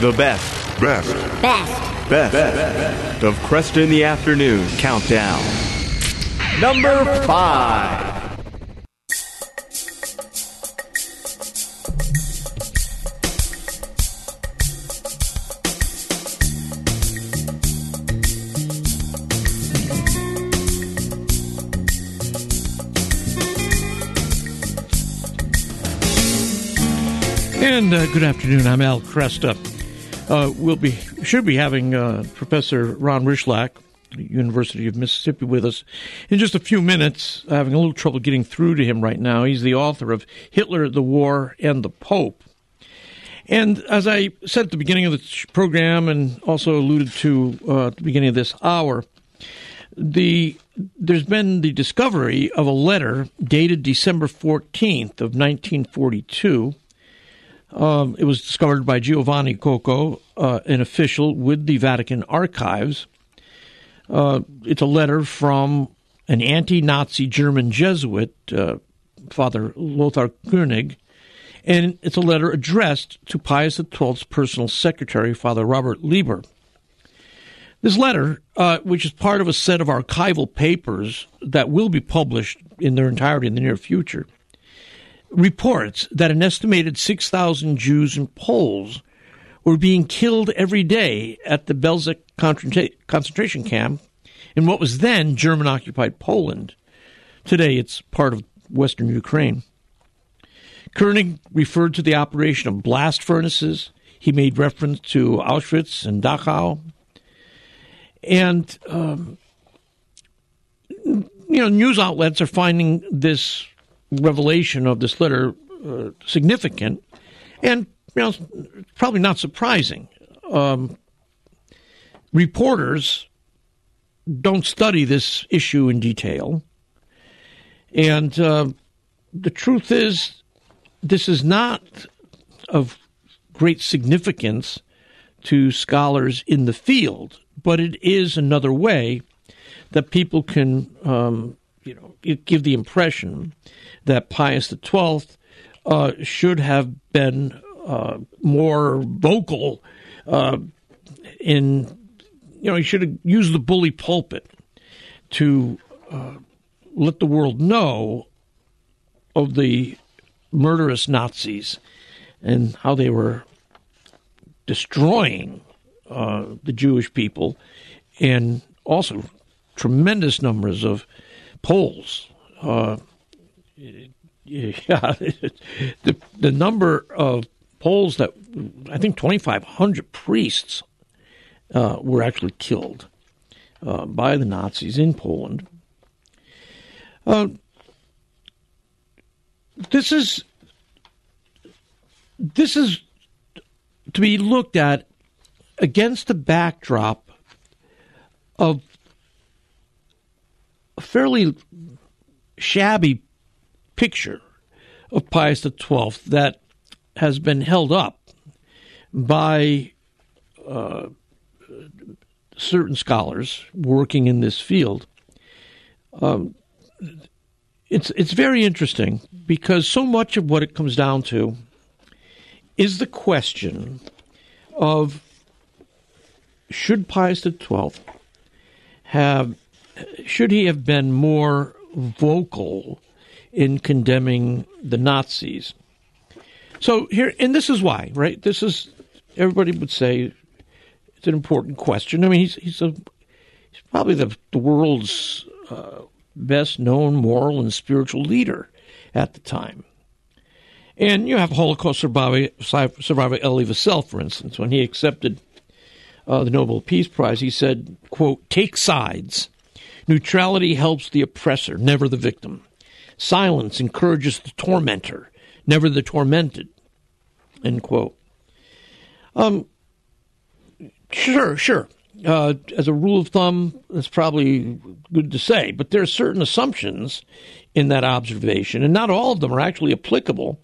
The best, Best. Best. best, best of Kresta in the Afternoon Countdown. Number five. And uh, good afternoon. I'm Al Kresta. Uh, we'll be should be having uh, Professor Ron Rychlak, University of Mississippi, with us in just a few minutes. Having a little trouble getting through to him right now. He's the author of Hitler, the War, and the Pope. And as I said at the beginning of the program, and also alluded to uh, at the beginning of this hour, the there's been the discovery of a letter dated December 14th of 1942 um, it was discovered by Giovanni Coco, uh, an official with the Vatican Archives. Uh, it's a letter from an anti Nazi German Jesuit, uh, Father Lothar Koenig, and it's a letter addressed to Pius XII's personal secretary, Father Robert Lieber. This letter, uh, which is part of a set of archival papers that will be published in their entirety in the near future, reports that an estimated 6,000 Jews and Poles were being killed every day at the Belzec concentration camp in what was then German occupied Poland. Today it's part of western Ukraine. Koenig referred to the operation of blast furnaces. He made reference to Auschwitz and Dachau. And, um, you know, news outlets are finding this revelation of this letter uh, significant and you know probably not surprising. Um, reporters don't study this issue in detail, and uh, the truth is, this is not of great significance to scholars in the field, but it is another way that people can, um, you know, give the impression that Pius XII uh, should have been uh, more vocal uh, in, you know, he should have used the bully pulpit to uh, let the world know of the murderous Nazis and how they were destroying uh, the Jewish people and also tremendous numbers of Poles. Yeah, the the number of Poles that I think 2,500 priests uh, were actually killed uh, by the Nazis in Poland. Uh, this is this is to be looked at against the backdrop of a fairly shabby picture of Pius XII that has been held up by uh, certain scholars working in this field. Um, it's it's very interesting because so much of what it comes down to is the question of should Pius XII have should he have been more vocal in condemning the Nazis. So here, and this is why, right? This is everybody would say it's an important question. I mean, he's he's a he's probably the the world's uh, best known moral and spiritual leader at the time. And you have Holocaust survivor, survivor Elie Wiesel, for instance, when he accepted uh, the Nobel Peace Prize, he said, "quote Take sides. Neutrality helps the oppressor, never the victim." Silence encourages the tormentor, never the tormented. End quote. Um, sure, sure. Uh, as a rule of thumb, that's probably good to say, but there are certain assumptions in that observation, and not all of them are actually applicable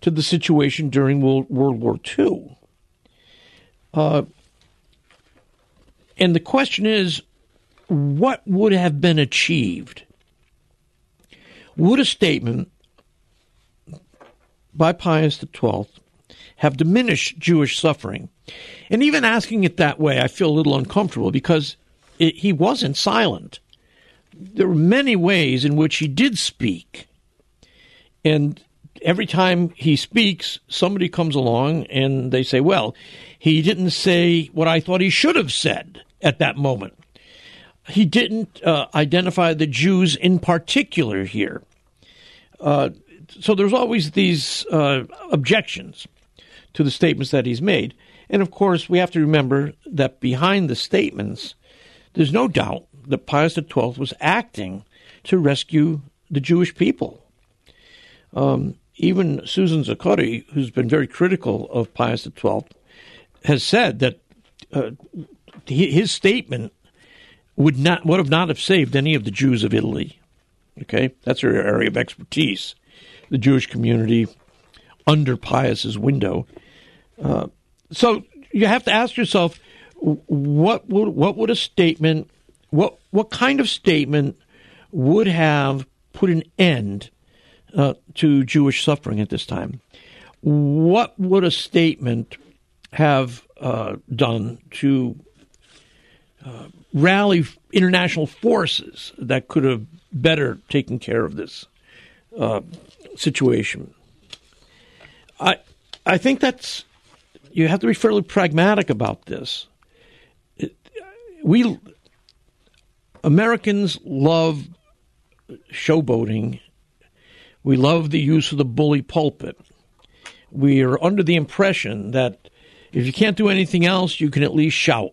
to the situation during World, World War II. Uh, and the question is what would have been achieved would a statement by Pius XII have diminished Jewish suffering. And even asking it that way, I feel a little uncomfortable because it, he wasn't silent. There were many ways in which he did speak. And every time he speaks, somebody comes along and they say, well, he didn't say what I thought he should have said at that moment. He didn't uh, identify the Jews in particular here. Uh, so there's always these uh, objections to the statements that he's made. And of course, we have to remember that behind the statements, there's no doubt that Pius XII was acting to rescue the Jewish people. Um, even Susan Zuccotti, who's been very critical of Pius XII, has said that uh, his statement would not would have not have saved any of the Jews of Italy. Okay, that's her area of expertise, the Jewish community under Pius's window. Uh, so you have to ask yourself, what would what would a statement, what what kind of statement would have put an end uh, to Jewish suffering at this time? What would a statement have uh, done to uh, rally international forces that could have better taken care of this uh, situation? I I think that's you have to be fairly pragmatic about this. It, we Americans love showboating. We love the use of the bully pulpit. We are under the impression that if you can't do anything else, you can at least shout.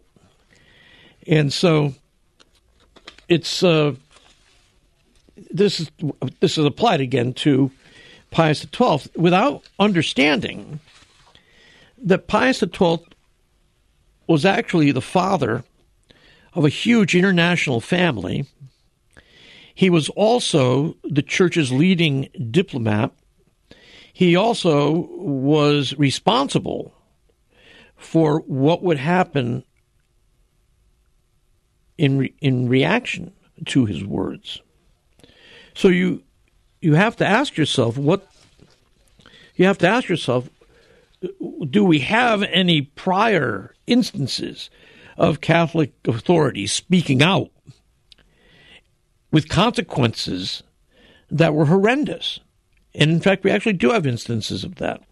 And so it's uh, this is this is applied again to Pius XII without understanding that Pius XII was actually the father of a huge international family. He was also the church's leading diplomat. He also was responsible for what would happen in re- in reaction to his words. So you you have to ask yourself what you have to ask yourself do we have any prior instances of Catholic authorities speaking out with consequences that were horrendous? And in fact, we actually do have instances of that.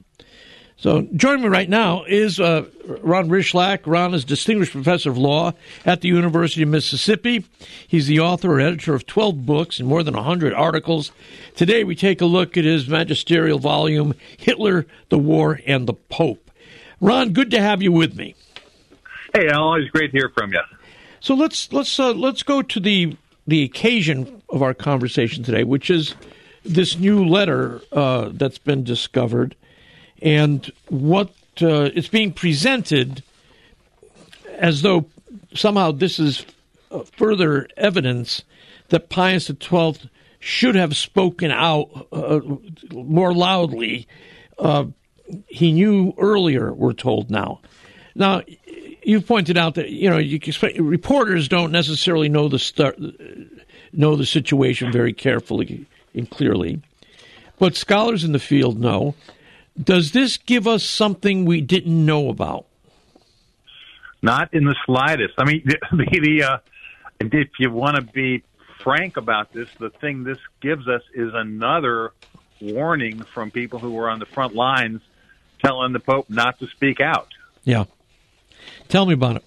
So joining me right now is uh, Ron Rychlak. Ron is Distinguished Professor of Law at the University of Mississippi. He's the author or editor of 12 books and more than 100 articles. Today we take a look at his magisterial volume, Hitler, the War, and the Pope. Ron, good to have you with me. Hey, always great to hear from you. So let's let's uh, let's go to the the occasion of our conversation today, which is this new letter uh, that's been discovered and what uh, it's being presented as though somehow this is further evidence that Pius XII should have spoken out uh, more loudly. Uh, he knew earlier, we're told now. Now, you've pointed out that you know you reporters don't necessarily know the know the situation very carefully and clearly, but scholars in the field know. Does this give us something we didn't know about? Not in the slightest. I mean, the, the, uh, if you want to be frank about this, the thing this gives us is another warning from people who were on the front lines telling the Pope not to speak out. Yeah. Tell me about it.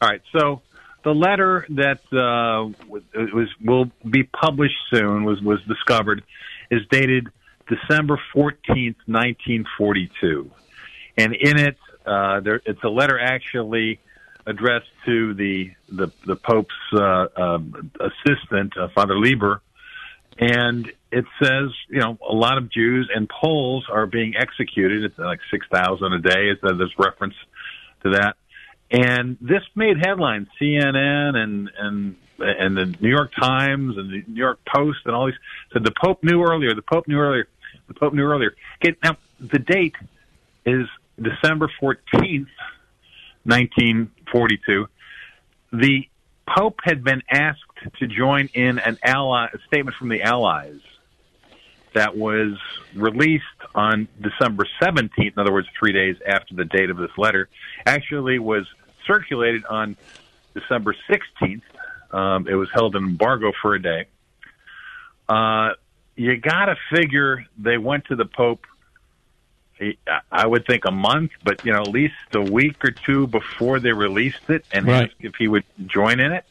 All right. So the letter that uh, was will be published soon was was discovered is dated December 14th, 1942. And in it, uh, there, it's a letter actually addressed to the the, the Pope's uh, uh, assistant, uh, Father Lieber, and it says, you know, a lot of Jews and Poles are being executed. It's like six thousand a day. It's, there's reference to that, and this made headlines. CNN and and and the New York Times and the New York Post and all these said the Pope knew earlier. The Pope knew earlier the Pope knew earlier. Okay, now the date is December 14th, 1942. The Pope had been asked to join in an ally a statement from the Allies that was released on December 17th, in other words, three days after the date of this letter, actually was circulated on December 16th. Um, it was held in embargo for a day. Uh, you got to figure they went to the Pope. I would think a month, but you know, at least a week or two before they released it, and right. asked if he would join in it.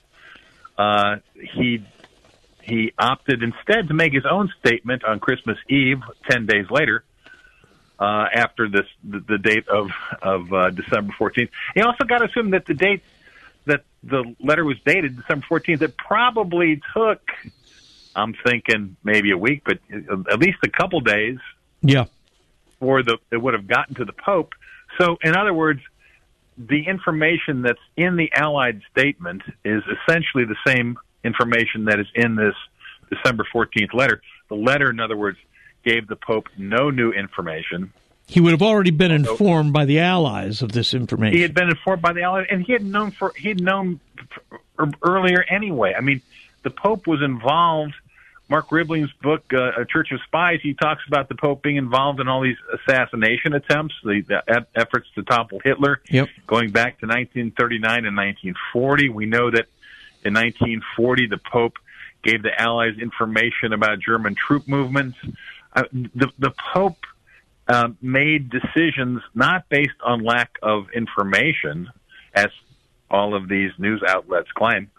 Uh, he he opted instead to make his own statement on Christmas Eve, ten days later, uh, after this the, the date of of uh, December fourteenth. He also got to assume that the date that the letter was dated December fourteenth. It probably took, I'm thinking maybe a week, but at least a couple days. Yeah. Or the it would have gotten to the Pope. So, in other words, the information that's in the Allied statement is essentially the same information that is in this December 14th letter. The letter, in other words, gave the Pope no new information. He would have already been informed by the Allies of this information. He had been informed by the Allies, and he had known for he had known earlier anyway. I mean, the Pope was involved Mark Riebling's book, uh, A Church of Spies, he talks about the Pope being involved in all these assassination attempts, the, the efforts to topple Hitler, yep. going back to 1939 and 1940. We know that in 1940, the Pope gave the Allies information about German troop movements. Uh, the, the Pope uh, made decisions not based on lack of information, as all of these news outlets claim,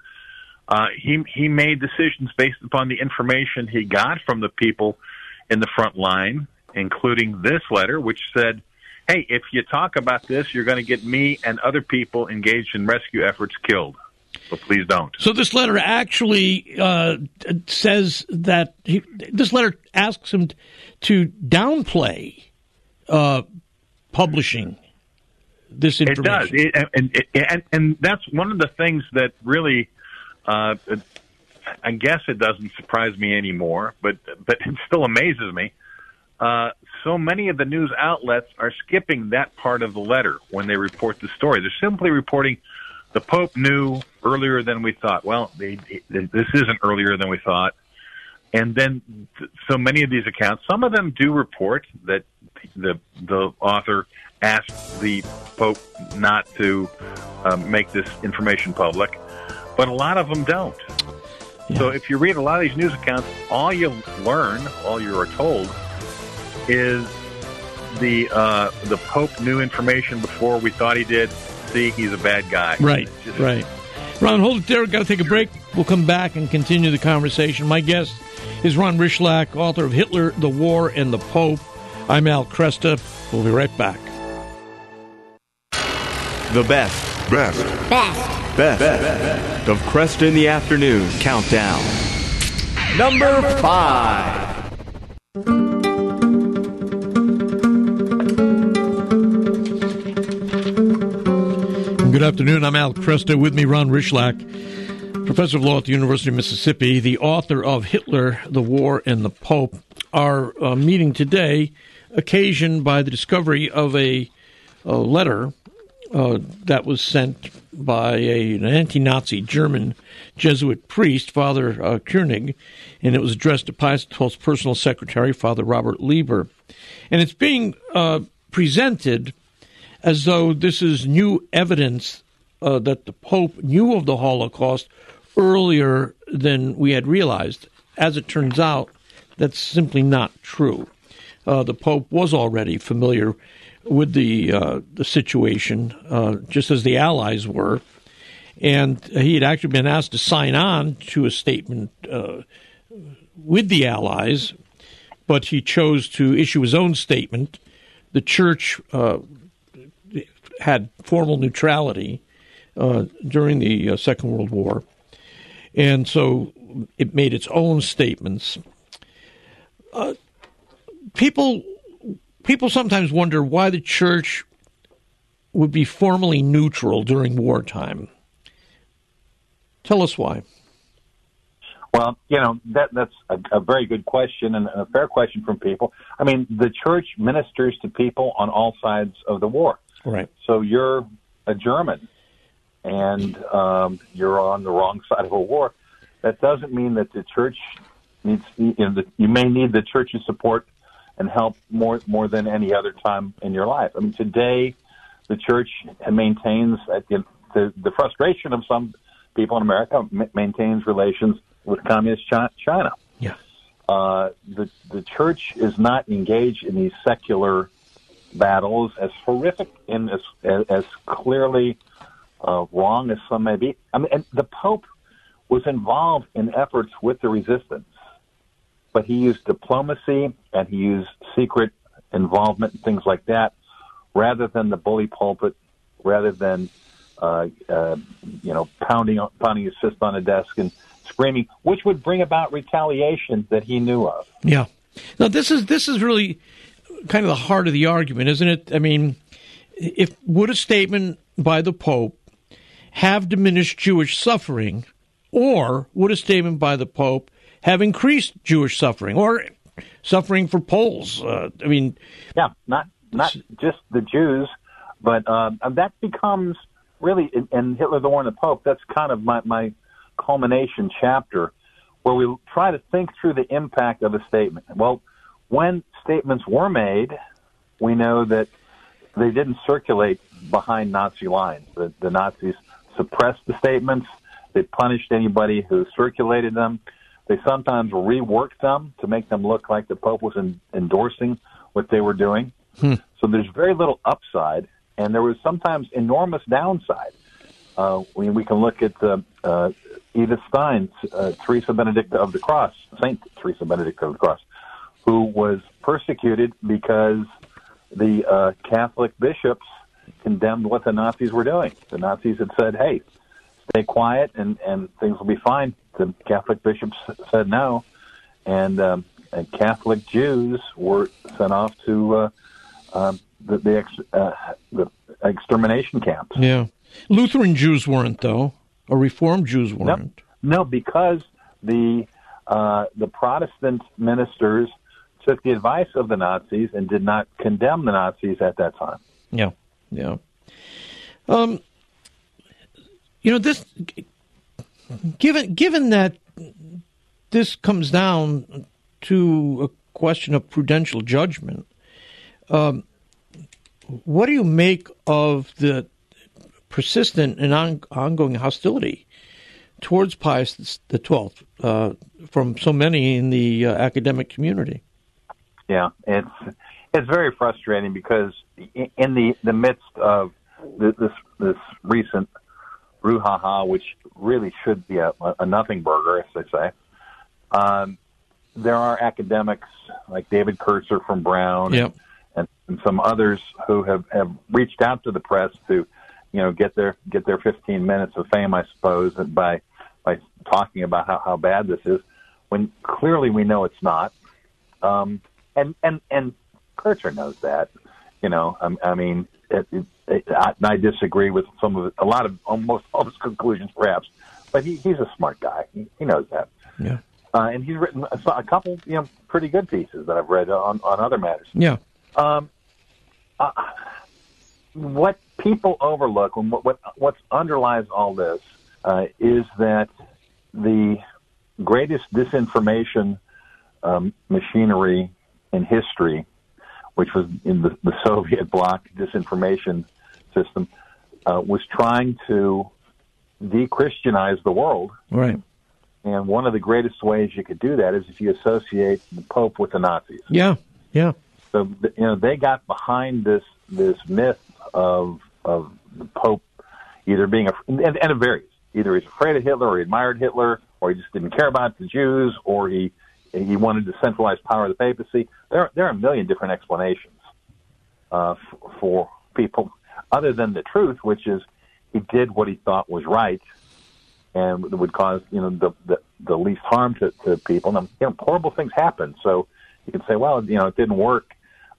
uh, he he made decisions based upon the information he got from the people in the front line, including this letter, which said, "Hey, if you talk about this, you're going to get me and other people engaged in rescue efforts killed. So please don't." So this letter actually uh, says that he, this letter asks him to downplay uh, publishing this information. It does, it, and, and and that's one of the things that really uh, I guess it doesn't surprise me anymore, but but it still amazes me. Uh, so many of the news outlets are skipping that part of the letter when they report the story. They're simply reporting the Pope knew earlier than we thought. Well, they, they, this isn't earlier than we thought. And then, so many of these accounts, some of them do report that the the author asked the Pope not to uh, make this information public but a lot of them don't. Yeah. So if you read a lot of these news accounts, all you learn, all you are told, is the uh, the Pope knew information before we thought he did. See, he's a bad guy. Right, Just, right. Ron, hold it there. Got to take a break. We'll come back and continue the conversation. My guest is Ron Rychlak, author of Hitler, the War, and the Pope. I'm Al Kresta. We'll be right back. The best. Best. Best best, best of Kresta in the Afternoon Countdown. Number five. Good afternoon. I'm Al Kresta. With me, Ron Rychlak, professor of law at the University of Mississippi, the author of Hitler, the War, and the Pope. Our uh, meeting today, occasioned by the discovery of a, a letter uh, that was sent by a, an anti-Nazi German Jesuit priest, Father uh, Koenig, and it was addressed to Pius personal secretary, Father Robert Lieber, and it's being uh, presented as though this is new evidence uh, that the Pope knew of the Holocaust earlier than we had realized. As it turns out, that's simply not true. Uh, the Pope was already familiar with the uh, the situation, uh, just as the Allies were, and he had actually been asked to sign on to a statement uh, with the Allies, but he chose to issue his own statement. The Church uh, had formal neutrality uh, during the uh, Second World War, and so it made its own statements. people people sometimes wonder why the church would be formally neutral during wartime. Tell us why. Well, you know that that's a, a very good question and a fair question from people. I mean, the church ministers to people on all sides of the war. Right. So you're a German, and um, you're on the wrong side of a war. That doesn't mean that the church needs you, know, the, you may need the church's support and help more more than any other time in your life. I mean, today the church maintains uh, the the frustration of some people in America maintains relations with communist China. Yeah. Uh, the the church is not engaged in these secular battles as horrific and as as clearly uh, wrong as some may be. I mean, and the Pope was involved in efforts with the resistance, but he used diplomacy and he used secret involvement and things like that, rather than the bully pulpit, rather than uh, uh, you know pounding pounding his fist on a desk and screaming, which would bring about retaliation that he knew of. Yeah. Now this is this is really kind of the heart of the argument, isn't it? I mean, if would a statement by the Pope have diminished Jewish suffering, or would a statement by the Pope have increased Jewish suffering or suffering for Poles? Uh, I mean, yeah, not not just the Jews, but uh, that becomes really in Hitler, the War, and the Pope. That's kind of my my culmination chapter where we try to think through the impact of a statement. Well, when statements were made, we know that they didn't circulate behind Nazi lines. The, the Nazis suppressed the statements. They punished anybody who circulated them. They sometimes reworked them to make them look like the Pope was in, endorsing what they were doing. Hmm. So there's very little upside, and there was sometimes enormous downside. Uh, we, we can look at uh, uh, Edith Stein, uh, Teresa Benedicta of the Cross, Saint Teresa Benedicta of the Cross, who was persecuted because the uh, Catholic bishops condemned what the Nazis were doing. The Nazis had said, "Hey, stay quiet and and things will be fine." The Catholic bishops said no, and, um, and Catholic Jews were sent off to uh, um, the the, ex, uh, the extermination camps. Yeah, Lutheran Jews weren't though, or Reformed Jews weren't. No, no because the uh, the Protestant ministers took the advice of the Nazis and did not condemn the Nazis at that time. Yeah. Yeah. Um, you know this. Given given that this comes down to a question of prudential judgment, um, what do you make of the persistent and on, ongoing hostility towards Pius the Twelfth uh, from so many in the uh, academic community? Yeah, it's it's very frustrating because in the the midst of this this recent brouhaha, which really should be a, a nothing burger, as they say, um, there are academics like David Kertzer from Brown yep. and, and some others who have, have reached out to the press to, you know, get their get their 15 minutes of fame, I suppose, by by talking about how, how bad this is, when clearly we know it's not. Um, and and and Kertzer knows that. You know, I, I mean, I, I disagree with some of a lot of almost all his conclusions, perhaps, but he, he's a smart guy. He, he knows that. Yeah. Uh, and he's written a, a couple, you know, pretty good pieces that I've read on on other matters. Yeah. Um, uh, what people overlook, and what, what what underlies all this, uh, is that the greatest disinformation um, machinery in history, which was in the, the Soviet bloc disinformation system, uh, was trying to de-Christianize the world. Right. And one of the greatest ways you could do that is if you associate the Pope with the Nazis. Yeah, yeah. So you know they got behind this this myth of of the Pope either being a and, and it varies. Either he's afraid of Hitler, or he admired Hitler, or he just didn't care about the Jews, or he he wanted to centralize power of the papacy. There, there are a million different explanations uh, f- for people, other than the truth, which is he did what he thought was right, and would cause you know the the, the least harm to, to people. And you know, horrible things happen. So you can say, well, you know, it didn't work.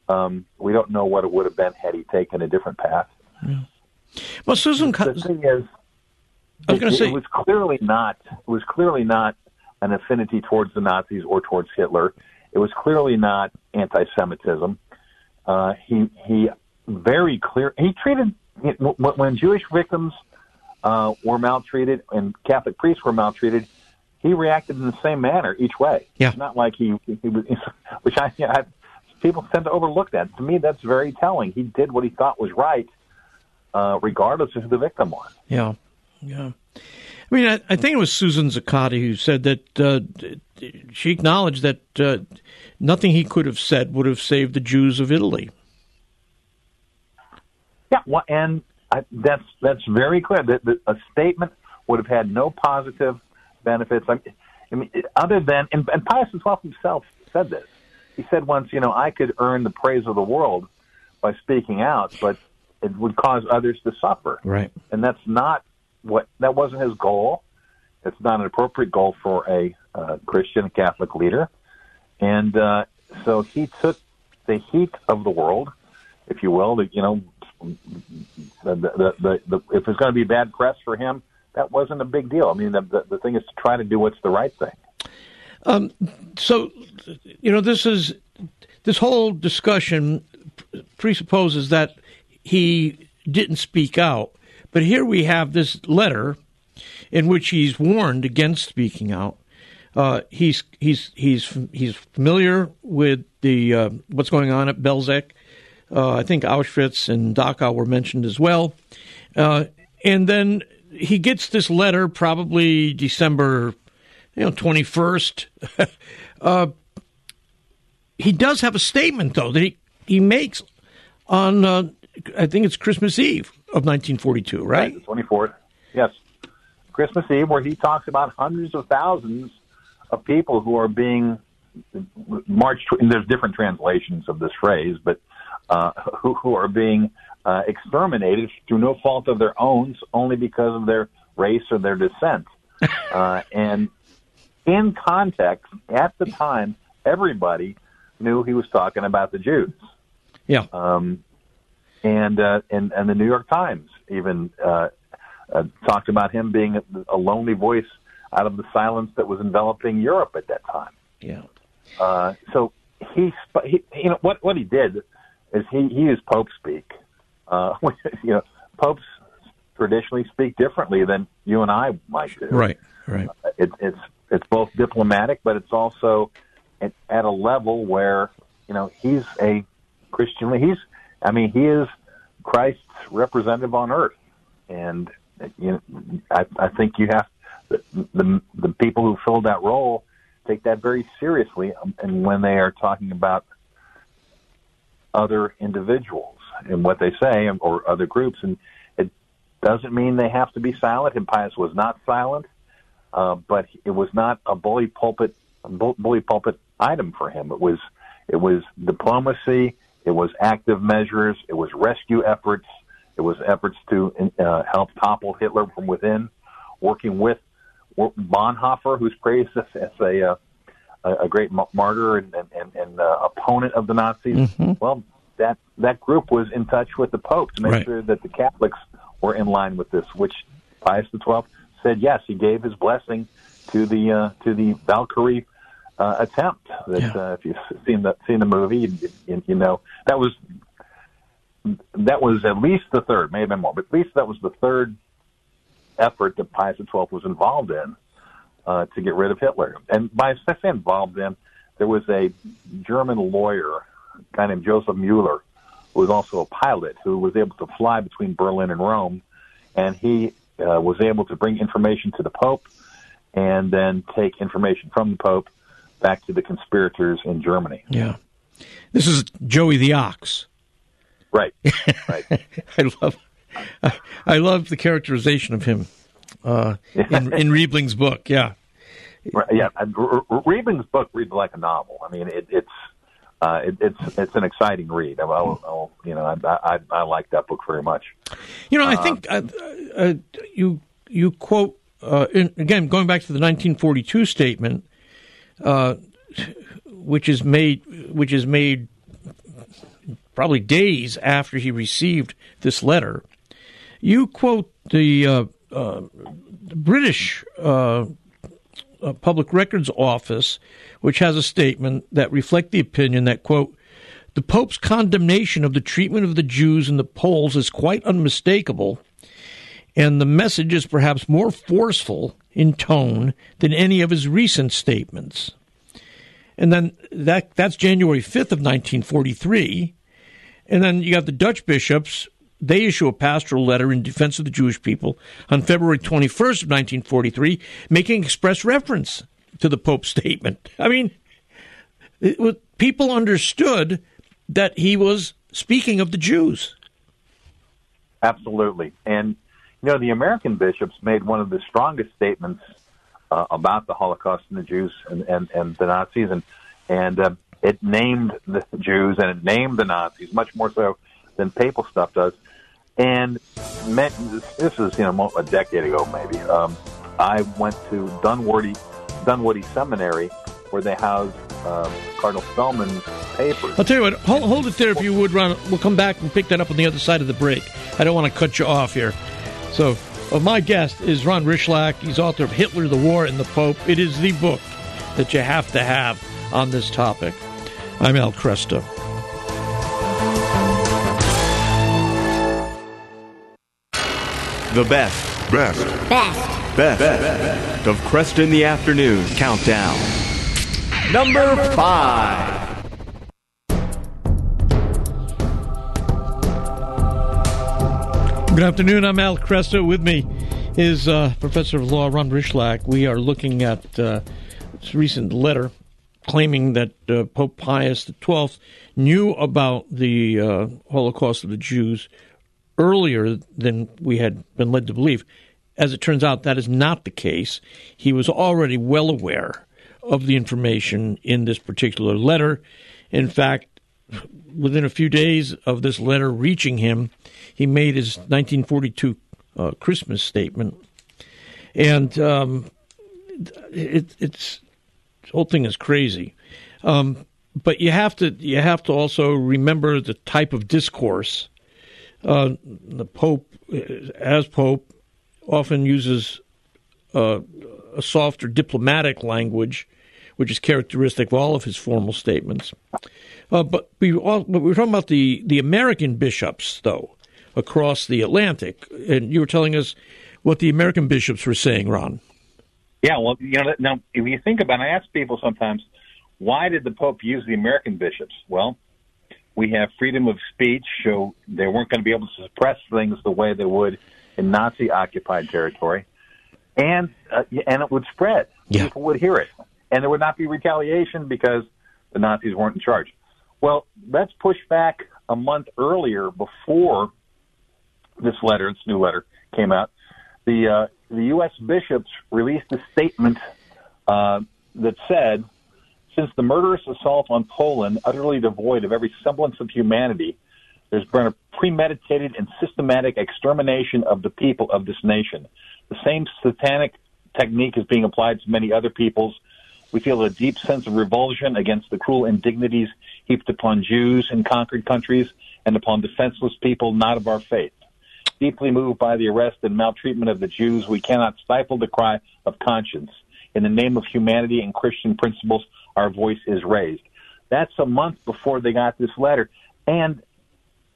Um, we don't know what it would have been had he taken a different path. Yeah. Well, Susan, the thing is, I was going to say it was clearly not. It was clearly not an affinity towards the Nazis or towards Hitler. It was clearly not anti-Semitism. Uh, he he very clear. He treated when Jewish victims uh, were maltreated and Catholic priests were maltreated. he reacted in the same manner each way. Yeah. It's not like he, he was, which I, I people tend to overlook that. To me, that's very telling. He did what he thought was right, uh, regardless of who the victim was. Yeah, yeah. I mean, I, I think it was Susan Zuccotti who said that uh, she acknowledged that uh, nothing he could have said would have saved the Jews of Italy. Yeah, well, and I, that's that's very clear. That that a statement would have had no positive benefits. I mean, I mean other than and, and Pius XII himself said this. He said once, you know, I could earn the praise of the world by speaking out, but it would cause others to suffer. Right. And that's not what that wasn't his goal. It's not an appropriate goal for a uh, Christian Catholic leader. And uh, so he took the heat of the world, if you will. The, you know, the, the, the, the, if it's going to be bad press for him, that wasn't a big deal. I mean, the, the, the thing is to try to do what's the right thing. Um, so, you know, this is this whole discussion presupposes that he didn't speak out, but here we have this letter in which he's warned against speaking out. Uh, he's he's he's he's familiar with the uh, what's going on at Belzec. Uh, I think Auschwitz and Dachau were mentioned as well, uh, and then he gets this letter probably December you know, 21st. uh, he does have a statement, though, that he, he makes on, uh, I think it's Christmas Eve of 1942, right? right? The 24th, yes. Christmas Eve, where he talks about hundreds of thousands of people who are being marched, and there's different translations of this phrase, but uh, who, who are being uh, exterminated through no fault of their own, only because of their race or their descent. Uh, and in context, at the time, everybody knew he was talking about the Jews. Yeah. Um, and, uh, and and the New York Times even uh, uh, talked about him being a, a lonely voice out of the silence that was enveloping Europe at that time. Yeah. Uh, so he, he, you know, what what he did is he he used Pope speak. Uh, you know, popes traditionally speak differently than you and I might do. Right. Right. Uh, it, it's it's both diplomatic, but it's also at, at a level where you know he's a Christian. He's, I mean, he is Christ's representative on earth, and you know, I, I think you have the, the the people who filled that role take that very seriously, um, and when they are talking about other individuals and what they say or other groups, and it doesn't mean they have to be silent. And Pius was not silent uh, but it was not a bully pulpit bully pulpit item for him. It was it was diplomacy. It was active measures. It was rescue efforts. It was efforts to uh, help topple Hitler from within. Working with Bonhoeffer, who's praised as, as a uh, a great martyr and, and, and uh, opponent of the Nazis. Mm-hmm. Well, that that group was in touch with the Pope to make right. sure that the Catholics were in line with this, which Pius XII said yes. He gave his blessing to the uh, to the Valkyrie uh, attempt. That yeah. uh, if you've seen the seen the movie, you, you, you know that was that was at least the third, may have been more, but at least that was the third effort that Pius XII was involved in uh, to get rid of Hitler. And by I say involved in, there was a German lawyer, a guy named Joseph Mueller, who was also a pilot, who was able to fly between Berlin and Rome, and he uh, was able to bring information to the Pope and then take information from the Pope back to the conspirators in Germany. Yeah. This is Joey the Ox. Right. Right. I love I, I love the characterization of him uh, in, in Riebling's book. Yeah. Right, yeah. Riebling's book reads like a novel. I mean, it, it's uh, it, it's it's an exciting read. I'll, you know, I, I, I like that book very much. You know, I think uh, uh, you you quote uh, in, again going back to the 1942 statement, uh, which is made which is made probably days after he received this letter. You quote the, uh, the British uh, Public Records Office, which has a statement that reflect the opinion that quote the Pope's condemnation of the treatment of the Jews and the Poles is quite unmistakable, and the message is perhaps more forceful in tone than any of his recent statements. And then that that's January 5th of 1943. And then you got the Dutch bishops. They issue a pastoral letter in defense of the Jewish people on February 21st of 1943, making express reference to the Pope's statement. I mean, it, people understood that he was speaking of the Jews. Absolutely. And, you know, the American bishops made one of the strongest statements uh, about the Holocaust and the Jews and, and, and the Nazis. And, and uh, it named the Jews and it named the Nazis much more so than papal stuff does. And met, this is, you know, a decade ago maybe. Um, I went to Dunwoodie, Dunwoodie Seminary where they housed uh, Cardinal Spellman's papers. I'll tell you what, hold, hold, it there if you would, Ron. We'll come back and pick that up on the other side of the break. I don't want to cut you off here. So, uh, my guest is Ron Rychlak. He's author of Hitler, the War, and the Pope. It is the book that you have to have on this topic. I'm Al Kresta. The best. Best. Best. Best. Best. Of Kresta in the Afternoon Countdown. Number five. Good afternoon. I'm Al Kresta. With me is uh, Professor of Law Ron Rychlak. We are looking at uh, this recent letter claiming that uh, Pope Pius XII knew about the uh, Holocaust of the Jews earlier than we had been led to believe. As it turns out, that is not the case. He was already well aware of the information in this particular letter. In fact, within a few days of this letter reaching him, he made his 1942 uh, Christmas statement, and um, it, it's the whole thing is crazy. Um, but you have to you have to also remember the type of discourse. Uh, the Pope, as Pope, often uses uh, a softer diplomatic language, which is characteristic of all of his formal statements. Uh, but we all, but we were talking about the, the American bishops, though, across the Atlantic, and you were telling us what the American bishops were saying, Ron. Yeah, well, you know, now if you think about, it, I ask people sometimes, why did the Pope use the American bishops? Well, we have freedom of speech, so they weren't going to be able to suppress things the way they would in Nazi-occupied territory and uh, and it would spread. Yeah. People would hear it, and there would not be retaliation because the Nazis weren't in charge. Well, let's push back a month earlier before this letter, this new letter, came out. The uh, the U.S. bishops released a statement uh, that said, since the murderous assault on Poland, utterly devoid of every semblance of humanity, there's been a premeditated and systematic extermination of the people of this nation. The same satanic technique is being applied to many other peoples. We feel a deep sense of revulsion against the cruel indignities heaped upon Jews in conquered countries and upon defenseless people not of our faith. Deeply moved by the arrest and maltreatment of the Jews, we cannot stifle the cry of conscience. In the name of humanity and Christian principles, our voice is raised. That's a month before they got this letter. And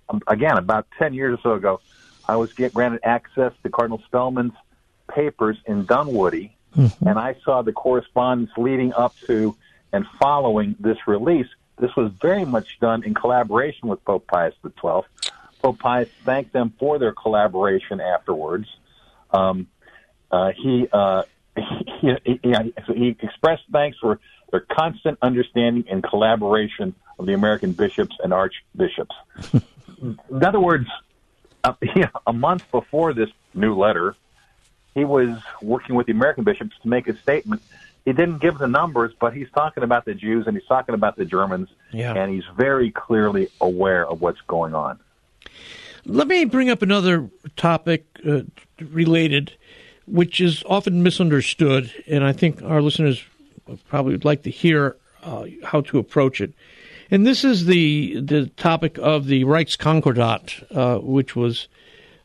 um, again, about 10 years or so ago, I was get granted access to Cardinal Spellman's papers in Dunwoodie, mm-hmm. and I saw the correspondence leading up to and following this release. This was very much done in collaboration with Pope Pius XII. Pope Pius thanked them for their collaboration afterwards. Um, uh, he, uh, he, he, he expressed thanks for their constant understanding and collaboration of the American bishops and archbishops. in other words, uh, yeah, a month before this new letter, he was working with the American bishops to make a statement. He didn't give the numbers, but he's talking about the Jews and he's talking about the Germans, yeah. and he's very clearly aware of what's going on. Let me bring up another topic uh, related, which is often misunderstood, and I think our listeners probably would like to hear uh, how to approach it. And this is the the topic of the Reichskonkordat, uh, which was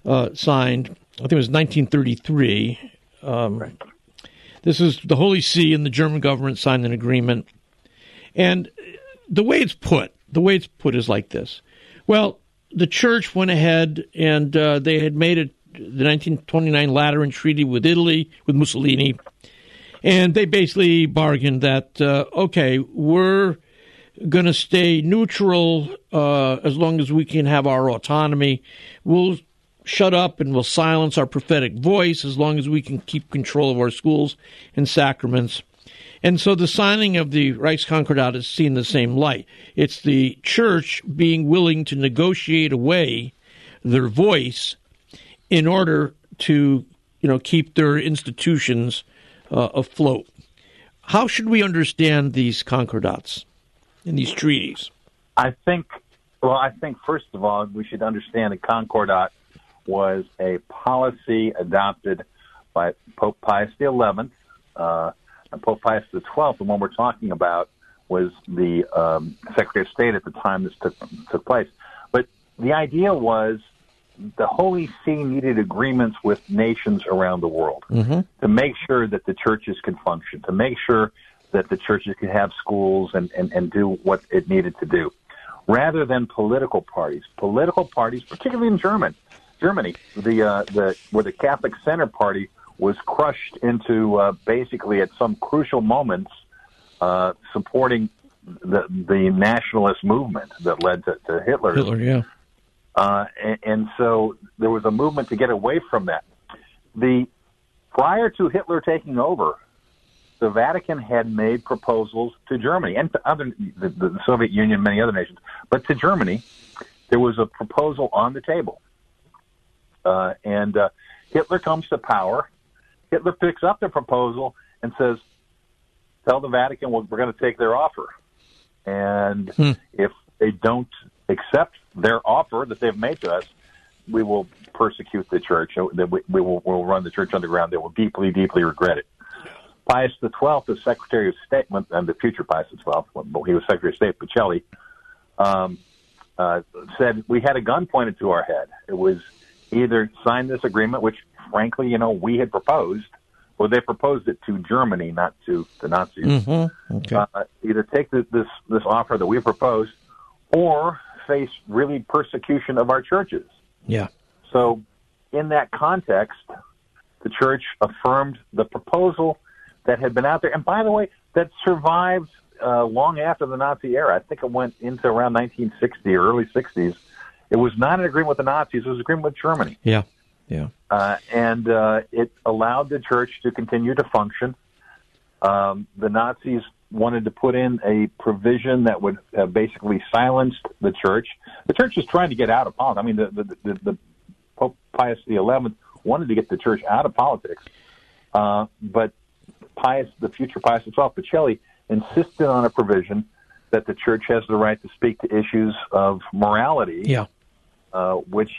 uh, signed I think it was 1933. Um, right. This is the Holy See and the German government signed an agreement. And the way it's put, the way it's put is like this. Well, the church went ahead and uh, they had made the 1929 Lateran Treaty with Italy, with Mussolini, and they basically bargained that uh, okay, we're going to stay neutral uh, as long as we can have our autonomy. We'll shut up and we'll silence our prophetic voice as long as we can keep control of our schools and sacraments. And so the signing of the Reichskonkordat is seen in the same light. It's the church being willing to negotiate away their voice in order to, you know, keep their institutions uh, afloat. How should we understand these concordats and these treaties? I think, well, I think first of all, we should understand the concordat was a policy adopted by Pope Pius XI. Uh, Pope Pius XII, the one we're talking about, was the um, Secretary of State at the time this took, took place. But the idea was the Holy See needed agreements with nations around the world mm-hmm. to make sure that the churches could function, to make sure that the churches could have schools and, and, and do what it needed to do, rather than political parties. Political parties, particularly in German, Germany, the uh, the where the Catholic Center Party was crushed into uh, basically at some crucial moments uh, supporting the the nationalist movement that led to, to Hitler. Hitler, yeah. Uh, and, and so there was a movement to get away from that. The prior to Hitler taking over, the Vatican had made proposals to Germany and to other the, the Soviet Union, many other nations, but to Germany, there was a proposal on the table. Uh, and uh, Hitler comes to power. Hitler picks up the proposal and says, "Tell the Vatican we're going to take their offer, and hmm. if they don't accept their offer that they've made to us, we will persecute the church. That we, we will we'll run the church underground. They will deeply, deeply regret it." Pius XII, the Secretary of State, and the future Pius XII, when he was Secretary of State, Pacelli, um, uh, said we had a gun pointed to our head. It was either sign this agreement, which frankly, you know, we had proposed, or they proposed it to Germany, not to the Nazis. Mm-hmm. Okay. Uh, either take the, this this offer that we proposed, or face really persecution of our churches. Yeah. So, in that context, the church affirmed the proposal that had been out there. And by the way, that survived uh, long after the Nazi era. I think it went into around 1960 or early 60s. It was not an agreement with the Nazis; it was an agreement with Germany. Yeah, yeah. Uh, and uh, it allowed the church to continue to function. Um, the Nazis wanted to put in a provision that would uh, basically silence the church. The church was trying to get out of politics. I mean, the, the, the, the Pope Pius XI wanted to get the church out of politics, uh, but Pius, the future Pius XII, Pacelli, insisted on a provision that the church has the right to speak to issues of morality, yeah. uh, which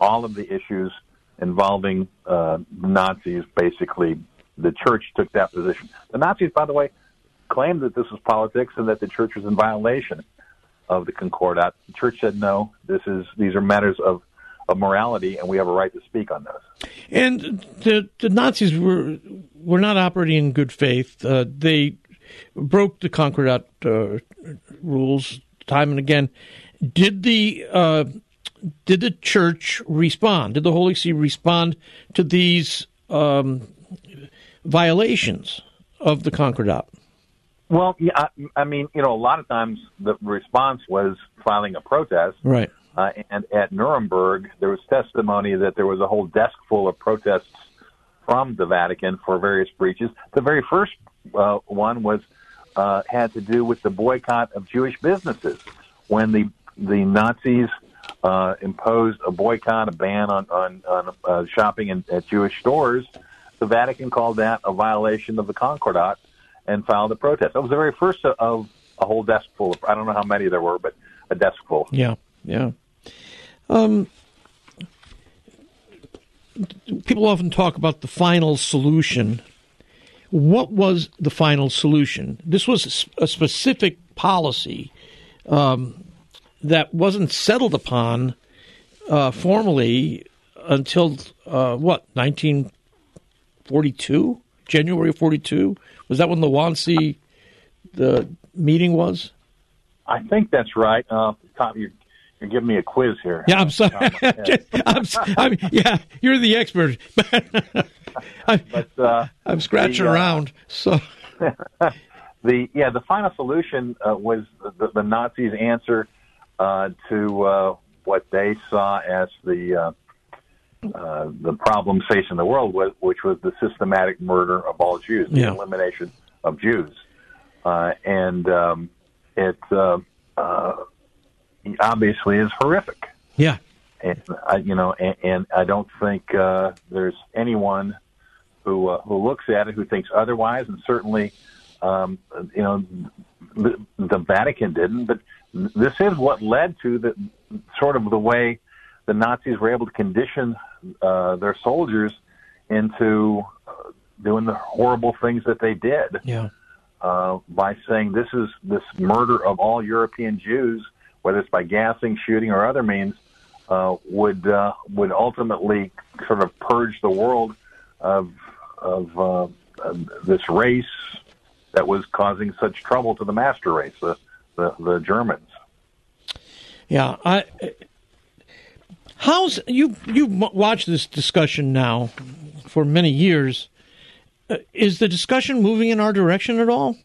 all of the issues involving uh, Nazis, basically, the church took that position. The Nazis, by the way, claimed that this was politics and that the church was in violation of the Concordat. The church said no. This is these are matters of of morality, and we have a right to speak on those. And the the Nazis were were not operating in good faith. Uh, they broke the Concordat uh, rules time and again. Did the uh, did the church respond? Did the Holy See respond to these um, violations of the Concordat? Well, yeah, I, I mean, you know, a lot of times the response was filing a protest, right? Uh, and at Nuremberg, there was testimony that there was a whole desk full of protests from the Vatican for various breaches. The very first uh, one was uh, had to do with the boycott of Jewish businesses when the the Nazis uh, imposed a boycott, a ban on on, on uh, shopping in, at Jewish stores. The Vatican called that a violation of the Concordat and filed a protest. That was the very first of a whole desk full of I don't know how many there were, but a desk full. Yeah, yeah. Um, people often talk about the final solution. What was the final solution? This was a specific policy um, that wasn't settled upon uh, formally until uh, what 1942, January of 42. Was that when the Wannsee the meeting was? I think that's right. Uh, Tom, you're you're giving me a quiz here. Yeah, I'm sorry. I'm, I'm, yeah, you're the expert. I, but uh, I'm scratching the, uh, around. So the yeah, the final solution uh, was the, the, Nazis' answer uh, to uh, what they saw as the uh, the problem facing the world, which was the systematic murder of all Jews, the elimination of Jews, and um, it obviously is horrific. Yeah. And I, you know, and, and I don't think uh, there's anyone who uh, who looks at it who thinks otherwise, and certainly, um, you know, the, the Vatican didn't. But this is what led to the sort of the way the Nazis were able to condition uh, their soldiers into uh, doing the horrible things that they did. Yeah. Uh, by saying this is this murder of all European Jews whether it's by gassing, shooting, or other means, uh, would uh, would ultimately sort of purge the world of of, uh, of this race that was causing such trouble to the master race, the the, the Germans. Yeah, I. How's you you watched this discussion now for many years? Uh, is the discussion moving in our direction at all?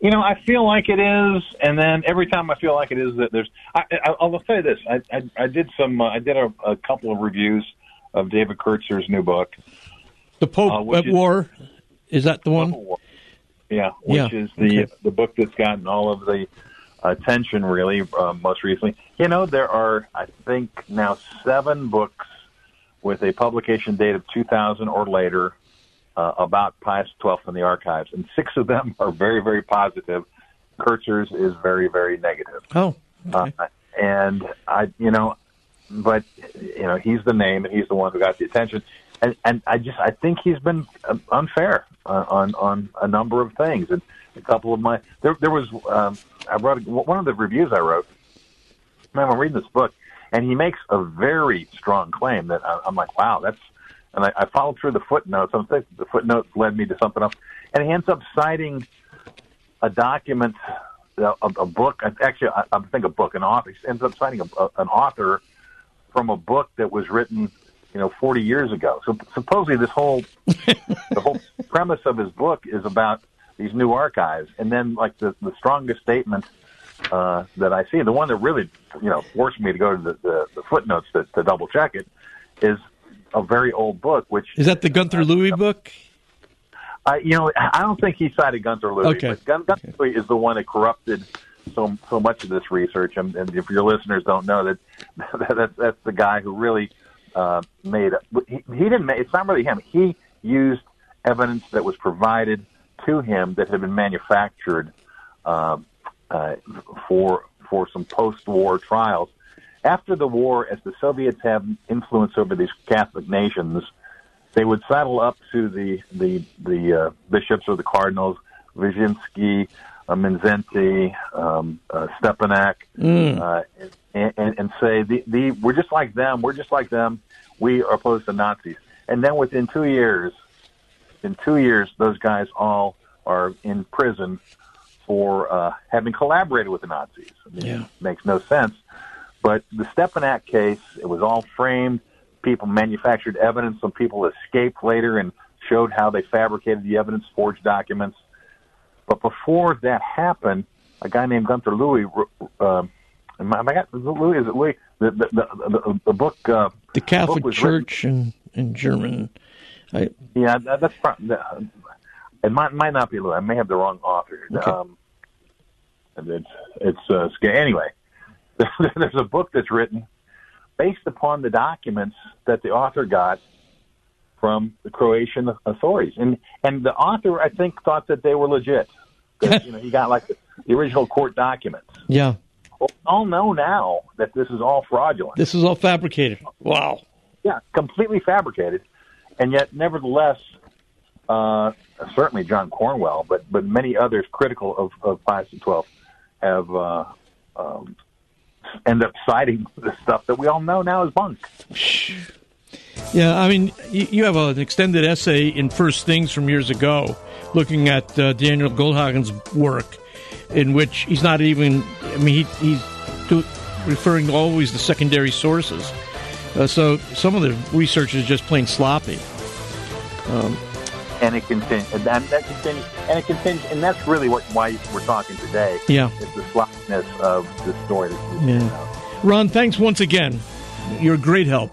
You know, I feel like it is, and then every time I feel like it is, that there's. I, I, I'll say this: I, I, I did some. Uh, I did a, a couple of reviews of David Kertzer's new book, The Pope uh, at War. Is that the one? Yeah, which yeah. is the okay. the book that's gotten all of the attention really uh, most recently. You know, there are I think now seven books with a publication date of 2000 or later uh, about Pius XII in the archives, and six of them are very, very positive. Kertzer's is very, very negative. Oh, okay. uh, and I, you know, but you know, he's the name, and he's the one who got the attention. And, and I just, I think he's been uh, unfair on, on a number of things. And a couple of my, there, there was, um, I wrote one of the reviews I wrote. Man, I'm reading this book, and he makes a very strong claim that I, I'm like, wow, that's and I, I followed through the footnotes. I'm thinking the footnotes led me to something else, and he ends up citing a document, a, a book. Actually, I, I think a book, an author. He ends up citing a, a, an author from a book that was written, you know, 40 years ago. So supposedly, this whole the whole premise of his book is about these new archives, and then like the the strongest statement uh, that I see, the one that really, you know, forced me to go to the, the, the footnotes to, to double check it, is a very old book. Which is that the Gunther Louis book? I, you know, I don't think he cited Gunther Louis. Okay. But Gunther okay. Louis is the one that corrupted so so much of this research. And, and if your listeners don't know that, that that's, that's the guy who really uh, made. He, he didn't. Make, it's not really him. He used evidence that was provided to him that had been manufactured um, uh, for for some post-war trials after the war, as the Soviets have influence over these Catholic nations, they would saddle up to the the the uh, bishops or the cardinals, Wyszynski, uh, Mindszenty, um, uh, Stepinac, mm. uh, and, and, and say the, the we're just like them. We're just like them. We are opposed to Nazis. And then within two years, in two years, those guys all are in prison for uh, having collaborated with the Nazis. I mean, yeah. It makes no sense. But the Stepinac case, it was all framed. People manufactured evidence. Some people escaped later and showed how they fabricated the evidence, forged documents. But before that happened, a guy named Gunther Louis, uh, am I, am I got Louis? Is it Louis? The the the, the, the book. Uh, the Catholic book Church in in German. I, yeah, that, that's probably. It might might not be Louis. I may have the wrong author. Okay. Um, it's it's uh, anyway. there's a book that's written based upon the documents that the author got from the Croatian authorities, and and the author I think thought that they were legit. you know, he got like the, the original court documents. Yeah. Well, we all know now that this is all fraudulent. This is all fabricated. Wow. Yeah, completely fabricated, and yet nevertheless, uh, certainly John Cornwell, but but many others critical of, of Pius XII have uh, um, end up citing the stuff that we all know now is bunk. Yeah, I mean, you have an extended essay in First Things from years ago looking at uh, Daniel Goldhagen's work, in which he's not even, I mean, he, he's referring to always the secondary sources. Uh, so some of the research is just plain sloppy. Um, and it continues, and that, continues, and it continues, and that's really what why we're talking today. Yeah, is the sloppiness of the story. yeah, Ron, thanks once again. You're a great help.